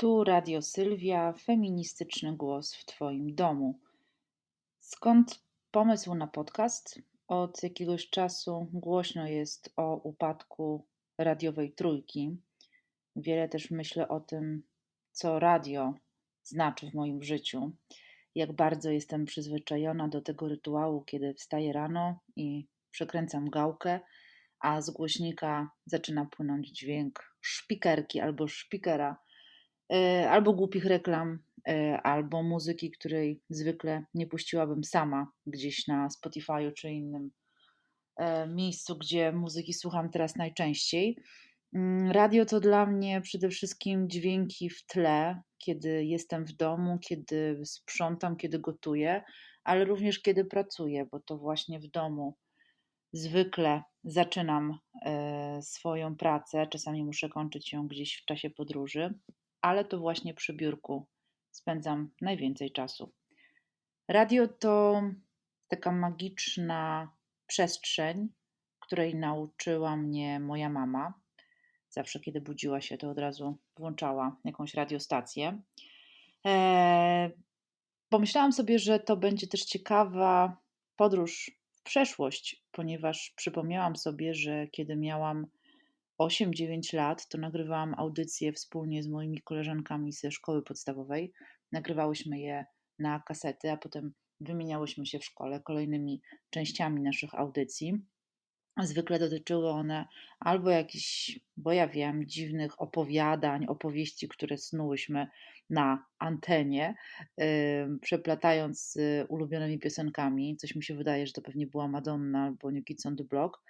Tu Radio Sylwia, feministyczny głos w Twoim domu. Skąd pomysł na podcast? Od jakiegoś czasu głośno jest o upadku radiowej trójki. Wiele też myślę o tym, co radio znaczy w moim życiu. Jak bardzo jestem przyzwyczajona do tego rytuału, kiedy wstaję rano i przekręcam gałkę, a z głośnika zaczyna płynąć dźwięk szpikerki albo szpikera albo głupich reklam, e, albo muzyki, której zwykle nie puściłabym sama gdzieś na Spotify czy innym e, miejscu, gdzie muzyki słucham teraz najczęściej. Mm, radio to dla mnie przede wszystkim dźwięki w tle, kiedy jestem w domu, kiedy sprzątam, kiedy gotuję, ale również kiedy pracuję, bo to właśnie w domu zwykle zaczynam swoją pracę. Czasami muszę kończyć ją gdzieś w czasie podróży ale to właśnie przy biurku spędzam najwięcej czasu. Radio to taka magiczna przestrzeń, której nauczyła mnie moja mama. Zawsze, kiedy budziła się, to od razu włączała jakąś radiostację. Eee, pomyślałam sobie, że to będzie też ciekawa podróż w przeszłość, ponieważ przypomniałam sobie, że kiedy miałam 8-9 lat, to nagrywałam audycje wspólnie z moimi koleżankami ze szkoły podstawowej. Nagrywałyśmy je na kasety, a potem wymieniałyśmy się w szkole kolejnymi częściami naszych audycji. Zwykle dotyczyły one albo jakichś, bo ja wiem, dziwnych opowiadań, opowieści, które snułyśmy na antenie, yy, przeplatając z ulubionymi piosenkami. Coś mi się wydaje, że to pewnie była Madonna albo Kids on the Block.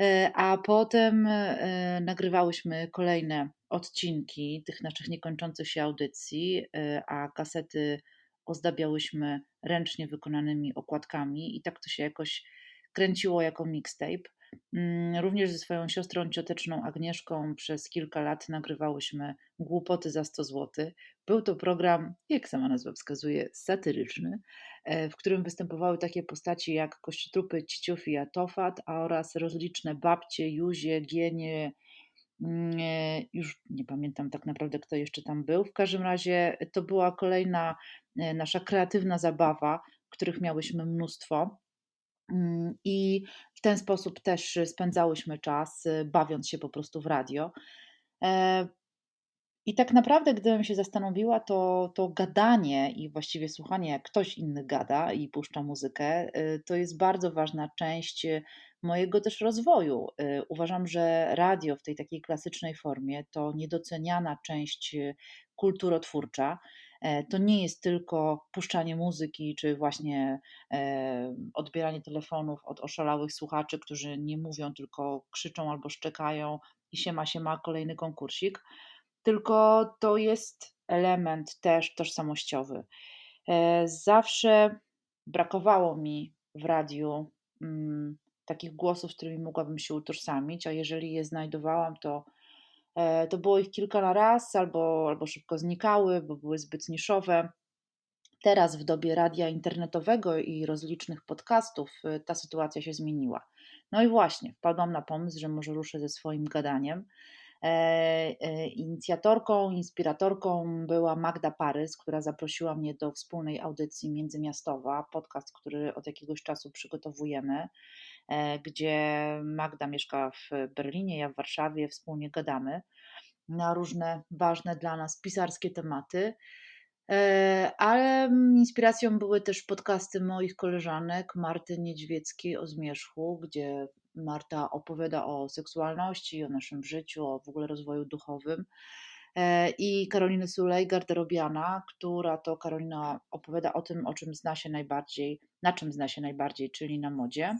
E, a potem e, nagrywałyśmy kolejne odcinki tych naszych niekończących się audycji, e, a kasety ozdabiałyśmy ręcznie wykonanymi okładkami i tak to się jakoś kręciło jako mixtape. Mm, również ze swoją siostrą cioteczną Agnieszką przez kilka lat nagrywałyśmy Głupoty za 100 zł. Był to program, jak sama nazwa wskazuje, satyryczny, e, w którym występowały takie postaci jak kościotrupy Ciciów i Atofat oraz rozliczne babcie, Juzie, Gienie, mm, e, już nie pamiętam tak naprawdę, kto jeszcze tam był. W każdym razie to była kolejna e, nasza kreatywna zabawa, których miałyśmy mnóstwo. Mm, I w ten sposób też spędzałyśmy czas, y, bawiąc się po prostu w radio. E, I tak naprawdę, gdybym się zastanowiła, to, to gadanie i właściwie słuchanie, jak ktoś inny gada i puszcza muzykę, y, to jest bardzo ważna część mojego też rozwoju. Y, uważam, że radio w tej takiej klasycznej formie to niedoceniana część kulturotwórcza. E, to nie jest tylko puszczanie muzyki, czy właśnie e, odbieranie telefonów od oszalałych słuchaczy, którzy nie mówią, tylko krzyczą albo szczekają i się ma, się ma kolejny konkursik, tylko to jest element też tożsamościowy. E, zawsze brakowało mi w radiu mm, takich głosów, z którymi mogłabym się utożsamić, a jeżeli je znajdowałam, to to było ich kilka na raz, albo, albo szybko znikały, bo były zbyt niszowe. Teraz, w dobie radia internetowego i rozlicznych podcastów, e, ta sytuacja się zmieniła. No i właśnie, wpadłam na pomysł, że może ruszę ze swoim gadaniem. E, inicjatorką, inspiratorką była Magda Parys, która zaprosiła mnie do wspólnej audycji Międzymiastowa, podcast, który od jakiegoś czasu przygotowujemy. E, gdzie Magda mieszka w Berlinie, ja w Warszawie, wspólnie gadamy na różne ważne dla nas pisarskie tematy. E, ale inspiracją były też podcasty moich koleżanek, Marty Niedźwieckiej o Zmierzchu, gdzie Marta opowiada o seksualności, o naszym życiu, o w ogóle rozwoju duchowym. E, I Karoliny Sulej, garderobiana, która to Karolina opowiada o tym, o czym zna się najbardziej, na czym zna się najbardziej, czyli na modzie.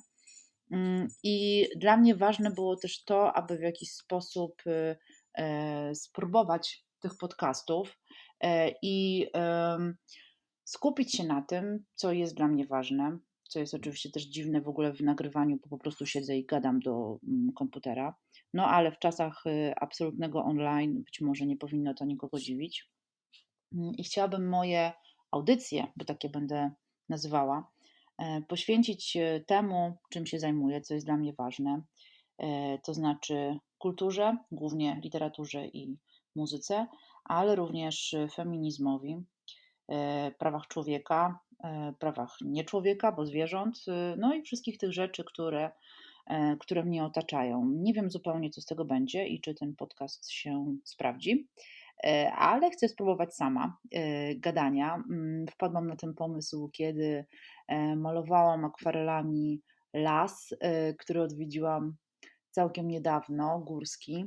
Mm, I dla mnie ważne było też to, aby w jakiś sposób y, e, spróbować tych podcastów e, i skupić się na tym, co jest dla mnie ważne, co jest oczywiście też dziwne w ogóle w nagrywaniu, bo po prostu siedzę i gadam do mm, komputera. No ale w czasach y, absolutnego online być może nie powinno to nikogo dziwić. Mm, I chciałabym moje audycje, bo takie będę nazywała, E, poświęcić temu, czym się zajmuję, co jest dla mnie ważne, e, to znaczy kulturze, głównie literaturze i muzyce, ale również feminizmowi, e, prawach człowieka, e, prawach nie człowieka, bo zwierząt, no i wszystkich tych rzeczy, które, które mnie otaczają. Nie wiem zupełnie, co z tego będzie i czy ten podcast się sprawdzi. E, ale chcę spróbować sama e, gadania. Mm, wpadłam na ten pomysł, kiedy e, malowałam akwarelami las, który odwiedziłam całkiem niedawno, górski.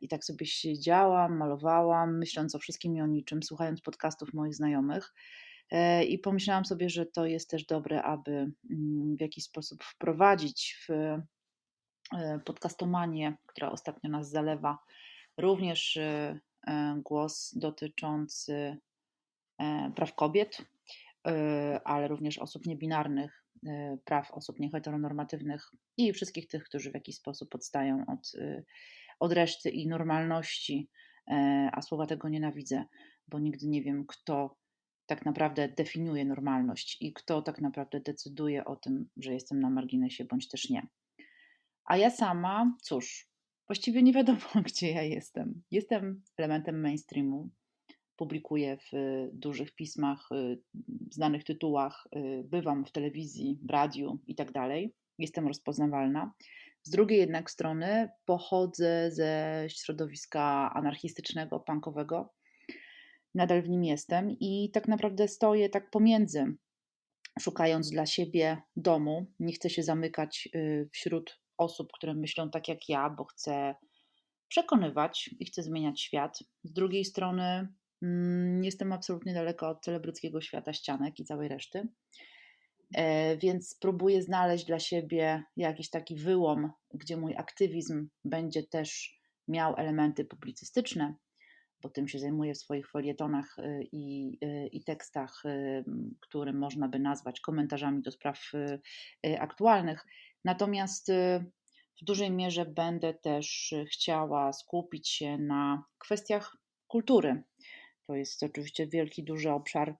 I tak sobie siedziałam, malowałam, myśląc o wszystkim i o niczym, słuchając podcastów moich znajomych. I pomyślałam sobie, że to jest też dobre, aby mm, w jakiś sposób wprowadzić w podcastomanię, która ostatnio nas zalewa, również E, głos dotyczący e, praw kobiet, e, ale również osób niebinarnych, praw osób nieheteronormatywnych i wszystkich tych, którzy w jakiś sposób odstają od, od reszty i normalności, a słowa tego nienawidzę, bo nigdy nie wiem, kto tak naprawdę definiuje normalność i kto tak naprawdę decyduje o tym, że jestem na marginesie bądź też nie. A ja sama, cóż, właściwie nie wiadomo, gdzie ja jestem. Jestem elementem mainstreamu. Publikuję w dużych pismach, y, znanych tytułach, y, bywam w telewizji, w radiu i tak. Jestem rozpoznawalna. Z drugiej jednak strony pochodzę ze środowiska anarchistycznego, punkowego. Nadal w nim jestem i tak naprawdę stoję tak pomiędzy, szukając dla siebie domu. Nie chcę się zamykać y, wśród osób, które myślą tak jak ja, bo chcę przekonywać i chcę zmieniać świat. Z drugiej strony mm, jestem absolutnie daleko od celebryckiego świata ścianek i całej reszty. E, więc próbuję znaleźć dla siebie jakiś taki wyłom, gdzie mój aktywizm będzie też miał elementy publicystyczne, bo tym się zajmuję w swoich folietonach y, i, y, i tekstach, y, które można by nazwać komentarzami do spraw aktualnych. Natomiast w dużej mierze będę też chciała skupić się na kwestiach kultury. To jest oczywiście wielki, duży obszar,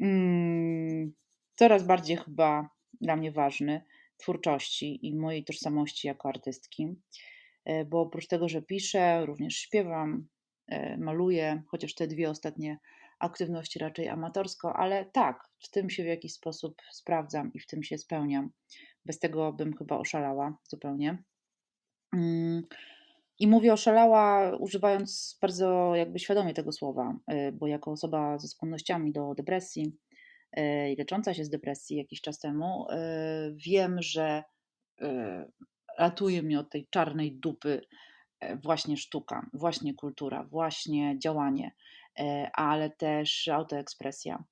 mm, coraz bardziej chyba dla mnie ważny, twórczości i mojej tożsamości jako artystki. Bo oprócz tego, że piszę, również śpiewam, maluję, chociaż te dwie ostatnie aktywności raczej amatorsko, ale tak, w tym się w jakiś sposób sprawdzam i w tym się spełniam. Bez tego bym chyba oszalała zupełnie. Mm, I mówię oszalała, używając bardzo jakby świadomie tego słowa, y, bo jako osoba ze skłonnościami do depresji y, i lecząca się z depresji jakiś czas temu, wiem, że ratuje mnie od tej czarnej dupy właśnie sztuka, właśnie kultura, właśnie działanie, ale też autoekspresja.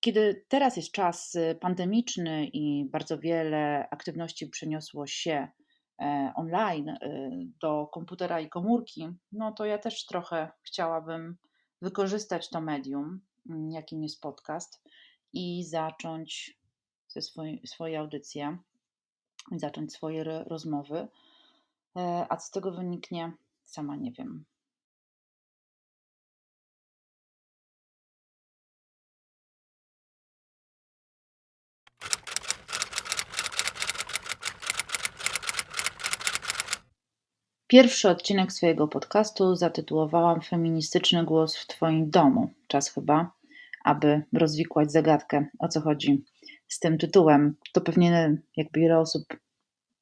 Kiedy teraz jest czas pandemiczny i bardzo wiele aktywności przeniosło się E, online e, do komputera i komórki, no to ja też trochę chciałabym wykorzystać to medium, mm, jakim jest podcast, i zacząć ze swoj, swoje audycje, zacząć swoje rozmowy. E, a co z tego wyniknie, sama nie wiem. Pierwszy odcinek swojego podcastu zatytułowałam Feministyczny głos w Twoim domu. Czas chyba, aby rozwikłać zagadkę, o co chodzi z tym tytułem. To pewnie, jak wiele osób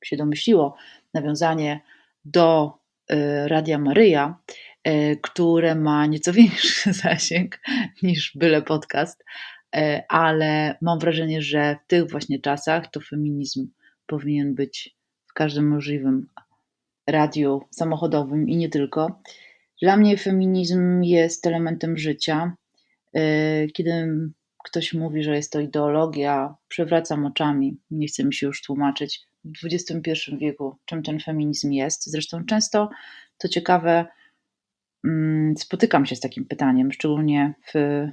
się domyśliło, nawiązanie do y, Radia Maryja, y, które ma nieco większy zasięg niż byle podcast, y, ale mam wrażenie, że w tych właśnie czasach to feminizm powinien być w każdym możliwym radiu samochodowym i nie tylko. Dla mnie feminizm jest elementem życia. Kiedy ktoś mówi, że jest to ideologia, przewracam oczami, nie chcę mi się już tłumaczyć w XXI wieku, czym ten feminizm jest. Zresztą często to ciekawe, mm, spotykam się z takim pytaniem, szczególnie w,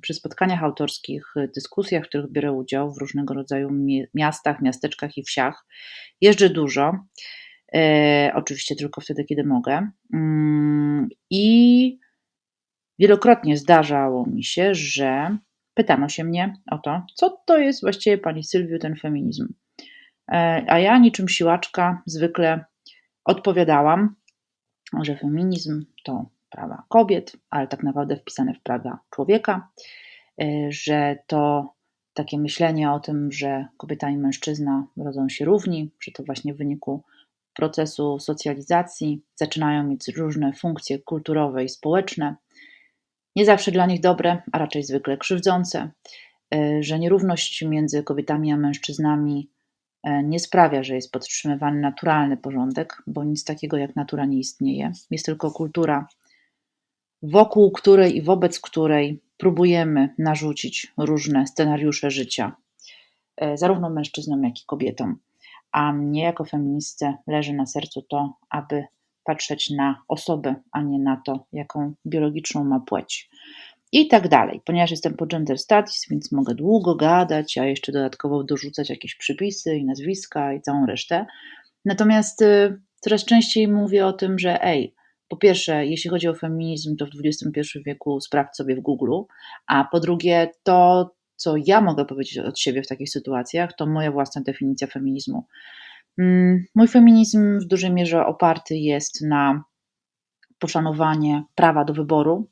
przy spotkaniach autorskich, dyskusjach, w których biorę udział w różnego rodzaju miastach, miasteczkach i wsiach. Jeżdżę dużo E, oczywiście tylko wtedy, kiedy mogę. Mm, I wielokrotnie zdarzało mi się, że pytano się mnie o to, co to jest właściwie pani Sylwiu ten feminizm. E, a ja niczym siłaczka zwykle odpowiadałam, że feminizm to prawa kobiet, ale tak naprawdę wpisane w prawa człowieka, e, że to takie myślenie o tym, że kobieta i mężczyzna rodzą się równi, że to właśnie w wyniku procesu socjalizacji zaczynają mieć różne funkcje kulturowe i społeczne, nie zawsze dla nich dobre, a raczej zwykle krzywdzące, e, że nierówność między kobietami a mężczyznami nie sprawia, że jest podtrzymywany naturalny porządek, bo nic takiego jak natura nie istnieje. Jest tylko kultura, wokół której i wobec której próbujemy narzucić różne scenariusze życia, e, zarówno mężczyznom, jak i kobietom. A mnie, jako feministę, leży na sercu to, aby patrzeć na osobę, a nie na to, jaką biologiczną ma płeć. I tak dalej. Ponieważ jestem po gender studies, więc mogę długo gadać, a jeszcze dodatkowo dorzucać jakieś przypisy i nazwiska i całą resztę. Natomiast y, coraz częściej mówię o tym, że ej, po pierwsze, jeśli chodzi o feminizm, to w XXI wieku sprawdź sobie w Google, a po drugie, to co ja mogę powiedzieć od siebie w takich sytuacjach, to moja własna definicja feminizmu. Mm, mój feminizm w dużej mierze oparty jest na poszanowanie prawa do wyboru.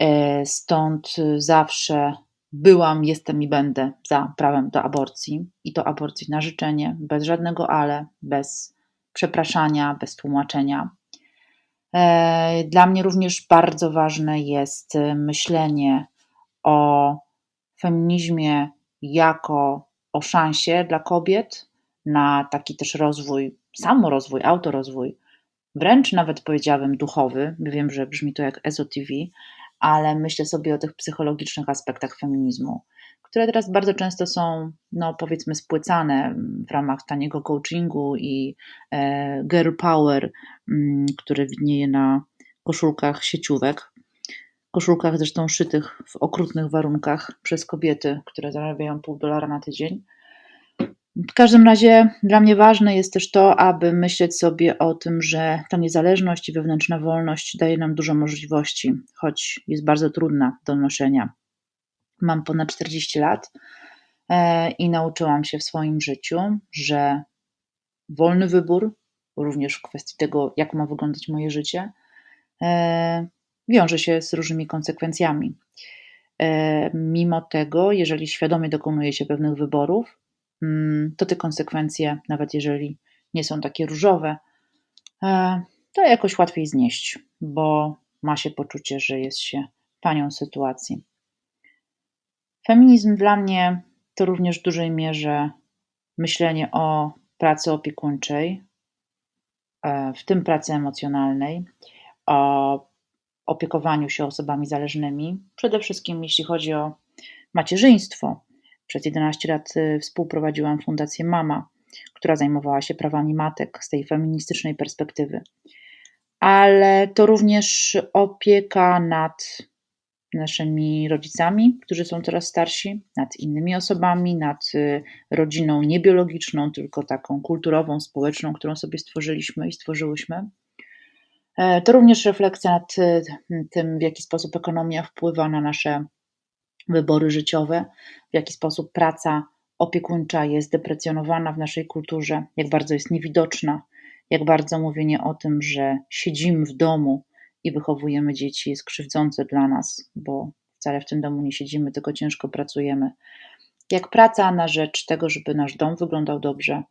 E, stąd zawsze byłam, jestem i będę za prawem do aborcji i to aborcji na życzenie, bez żadnego ale, bez przepraszania, bez tłumaczenia. E, dla mnie również bardzo ważne jest myślenie o feminizmie jako o szansie dla kobiet, na taki też rozwój, samorozwój, autorozwój, wręcz nawet powiedziałabym duchowy. Wiem, że brzmi to jak EZO-TV, ale myślę sobie o tych psychologicznych aspektach feminizmu, które teraz bardzo często są, no powiedzmy, spłycane w ramach taniego coachingu i e, girl power, mm, które widnieje na koszulkach sieciówek. Koszulkach zresztą szytych w okrutnych warunkach przez kobiety, które zarabiają pół dolara na tydzień. W każdym razie dla mnie ważne jest też to, aby myśleć sobie o tym, że ta niezależność i wewnętrzna wolność daje nam dużo możliwości, choć jest bardzo trudna do noszenia. Mam ponad 40 lat e, i nauczyłam się w swoim życiu, że wolny wybór, również w kwestii tego, jak ma wyglądać moje życie, e, wiąże się z różnymi konsekwencjami. E, mimo tego, jeżeli świadomie dokonuje się pewnych wyborów, to te konsekwencje, nawet jeżeli nie są takie różowe, e, to jakoś łatwiej znieść, bo ma się poczucie, że jest się panią sytuacji. Feminizm dla mnie to również w dużej mierze myślenie o pracy opiekuńczej, e, w tym pracy emocjonalnej, o opiekowaniu się osobami zależnymi, przede wszystkim jeśli chodzi o macierzyństwo, przez 11 lat y, współprowadziłam Fundację Mama, która zajmowała się prawami matek z tej feministycznej perspektywy. Ale to również opieka nad naszymi rodzicami, którzy są coraz starsi, nad innymi osobami, nad y, rodziną niebiologiczną, tylko taką kulturową, społeczną, którą sobie stworzyliśmy i stworzyłyśmy. E, to również refleksja nad y, tym, w jaki sposób ekonomia wpływa na nasze wybory życiowe, w jaki sposób praca opiekuńcza jest deprecjonowana w naszej kulturze, jak bardzo jest niewidoczna, jak bardzo mówienie o tym, że siedzimy w domu i wychowujemy dzieci jest krzywdzące dla nas, bo wcale w tym domu nie siedzimy, tylko ciężko pracujemy. Jak praca na rzecz tego, żeby nasz dom wyglądał dobrze,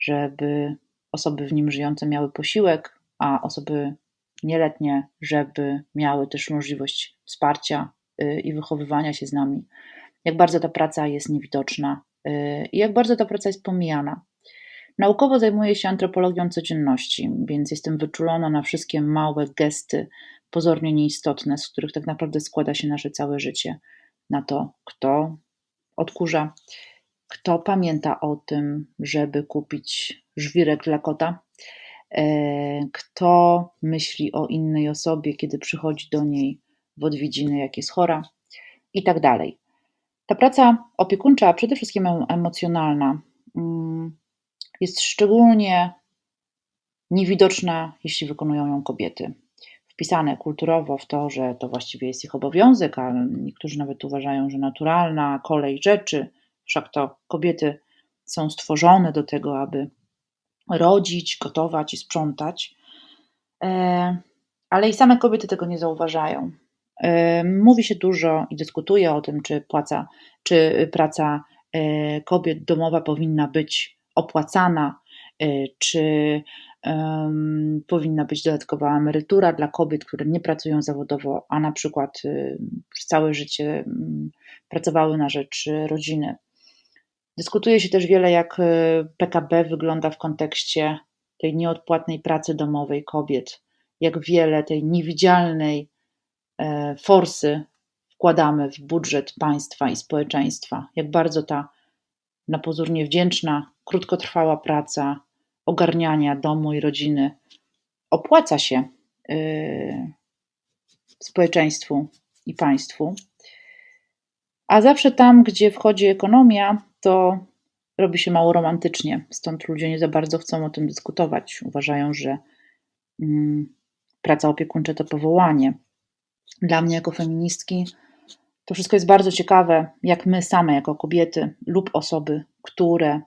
żeby osoby w nim żyjące miały posiłek, a osoby nieletnie, żeby miały też możliwość wsparcia i wychowywania się z nami, jak bardzo ta praca jest niewidoczna y, i jak bardzo ta praca jest pomijana. Naukowo zajmuję się antropologią codzienności, więc jestem wyczulona na wszystkie małe gesty, pozornie nieistotne, z których tak naprawdę składa się nasze całe życie. Na to, kto odkurza, kto pamięta o tym, żeby kupić żwirek dla kota, e, kto myśli o innej osobie, kiedy przychodzi do niej w odwiedziny, jak jest chora i tak dalej. Ta praca opiekuńcza, przede wszystkim emocjonalna, mm, jest szczególnie niewidoczna, jeśli wykonują ją kobiety. Wpisane kulturowo w to, że to właściwie jest ich obowiązek, a niektórzy nawet uważają, że naturalna kolej rzeczy, wszak to kobiety są stworzone do tego, aby rodzić, gotować i sprzątać, e, ale i same kobiety tego nie zauważają. E, mówi się dużo i dyskutuje o tym, czy, płaca, czy praca e, kobiet domowa powinna być opłacana, czy um, powinna być dodatkowa emerytura dla kobiet, które nie pracują zawodowo, a na przykład przez całe życie pracowały na rzecz rodziny. Dyskutuje się też wiele, jak PKB wygląda w kontekście tej nieodpłatnej pracy domowej kobiet, jak wiele tej niewidzialnej e, forsy wkładamy w budżet państwa i społeczeństwa, jak bardzo ta na pozór niewdzięczna, krótkotrwała praca ogarniania domu i rodziny opłaca się yy, społeczeństwu i państwu. A zawsze tam, gdzie wchodzi ekonomia, to robi się mało romantycznie. Stąd ludzie nie za bardzo chcą o tym dyskutować. Uważają, że mm, praca opiekuńcza to powołanie. Dla mnie, jako feministki, to wszystko jest bardzo ciekawe, jak my same, jako kobiety lub osoby, które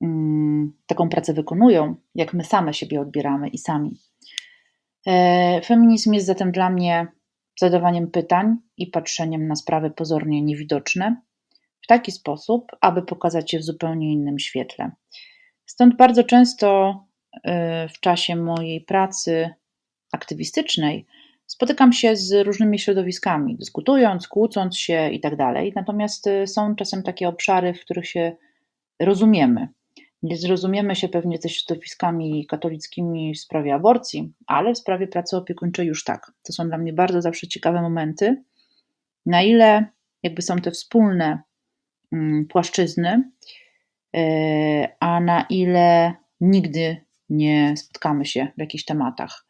mm, taką pracę wykonują, jak my same siebie odbieramy i sami. E, feminizm jest zatem dla mnie zadawaniem pytań i patrzeniem na sprawy pozornie niewidoczne w taki sposób, aby pokazać je w zupełnie innym świetle. Stąd bardzo często e, w czasie mojej pracy aktywistycznej spotykam się z różnymi środowiskami, dyskutując, kłócąc się i tak. Natomiast y, są czasem takie obszary, w których się rozumiemy. Nie zrozumiemy się pewnie ze środowiskami katolickimi w sprawie aborcji, ale w sprawie pracy opiekuńczej już tak. To są dla mnie bardzo zawsze ciekawe momenty, na ile jakby są te wspólne mm, płaszczyzny, y, a na ile nigdy nie spotkamy się w jakichś tematach.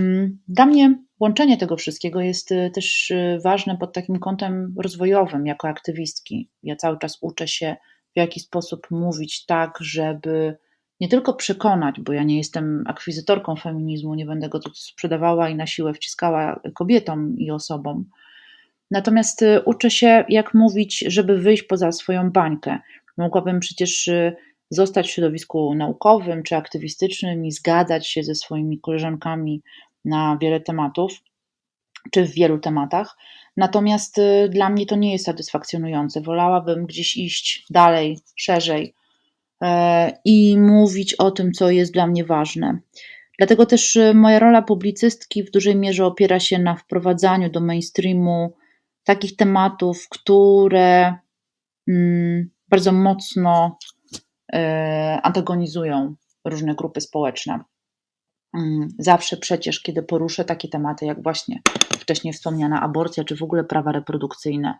Mm, dla mnie łączenie tego wszystkiego jest y, też y, ważne pod takim kątem rozwojowym, jako aktywistki. Ja cały czas uczę się, w jaki sposób mówić tak, żeby nie tylko przekonać, bo ja nie jestem akwizytorką feminizmu, nie będę go tu sprzedawała i na siłę wciskała kobietom i osobom. Natomiast y, uczę się, jak mówić, żeby wyjść poza swoją bańkę. Mogłabym przecież zostać w środowisku naukowym czy aktywistycznym i zgadzać się ze swoimi koleżankami na wiele tematów, czy w wielu tematach. Natomiast y, dla mnie to nie jest satysfakcjonujące. Wolałabym gdzieś iść dalej, szerzej e, i mówić o tym, co jest dla mnie ważne. Dlatego też y, moja rola publicystki w dużej mierze opiera się na wprowadzaniu do mainstreamu takich tematów, które mm, bardzo mocno e, antagonizują różne grupy społeczne. Mm, zawsze przecież, kiedy poruszę takie tematy, jak właśnie wcześniej wspomniana aborcja, czy w ogóle prawa reprodukcyjne,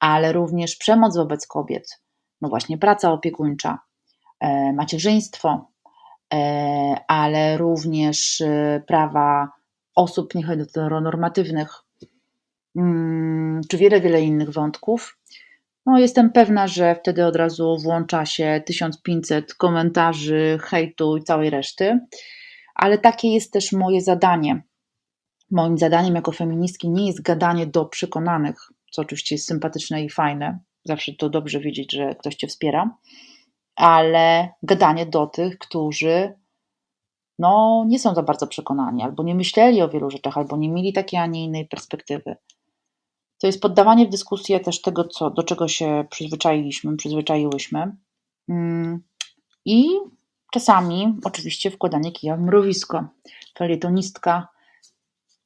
ale również przemoc wobec kobiet, no właśnie praca opiekuńcza, e, macierzyństwo, e, ale również e, prawa osób nieheteronormatywnych, mm, czy wiele, wiele innych wątków. No, jestem pewna, że wtedy od razu włącza się 1500 komentarzy, hejtu i całej reszty ale takie jest też moje zadanie. Moim zadaniem jako feministki nie jest gadanie do przekonanych, co oczywiście jest sympatyczne i fajne. Zawsze to dobrze wiedzieć, że ktoś cię wspiera, ale gadanie do tych, którzy no, nie są za bardzo przekonani, albo nie myśleli o wielu rzeczach, albo nie mieli takiej, a nie innej perspektywy. To jest poddawanie w dyskusję też tego, co, do czego się przyzwyczailiśmy, przyzwyczaiłyśmy. Mm, I Czasami oczywiście wkładanie kija w mrowisko. Felietonistka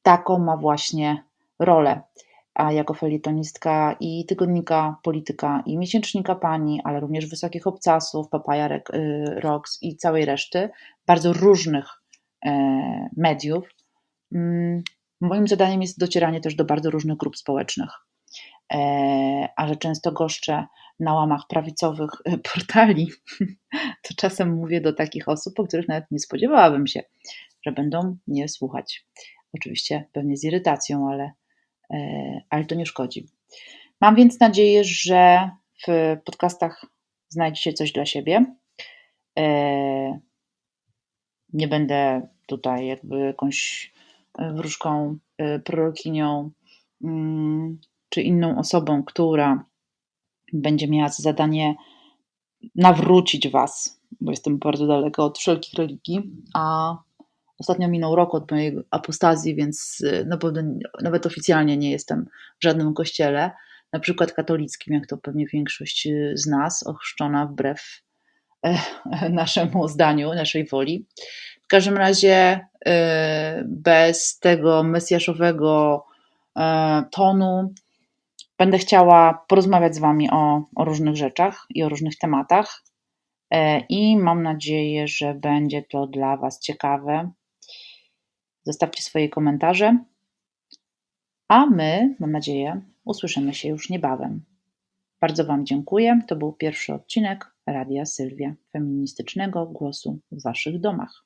taką ma właśnie rolę. A jako felietonistka i tygodnika Polityka i miesięcznika Pani, ale również Wysokich Obcasów, Papaya y, Rocks i całej reszty, bardzo różnych e, mediów, mm, moim zadaniem jest docieranie też do bardzo różnych grup społecznych. E, a że często goszczę na łamach prawicowych e, portali, to czasem mówię do takich osób, o których nawet nie spodziewałabym się, że będą mnie słuchać. Oczywiście pewnie z irytacją, ale, e, ale to nie szkodzi. Mam więc nadzieję, że w podcastach znajdziecie coś dla siebie. Nie będę tutaj jakby jakąś wróżką, prorokinią mm, czy inną osobą, która będzie miała za zadanie nawrócić Was, bo jestem bardzo daleka od wszelkich religii, a ostatnio minął rok od mojej apostazji, więc naprawdę nawet oficjalnie nie jestem w żadnym kościele, na przykład katolickim, jak to pewnie większość z nas, ochrzczona wbrew naszemu zdaniu, naszej woli. W każdym razie bez tego mesjaszowego tonu Będę chciała porozmawiać z Wami o, o różnych rzeczach i o różnych tematach. E, I mam nadzieję, że będzie to dla Was ciekawe. Zostawcie swoje komentarze. A my, mam nadzieję, usłyszymy się już niebawem. Bardzo Wam dziękuję. To był pierwszy odcinek Radia Sylwia, feministycznego głosu w Waszych domach.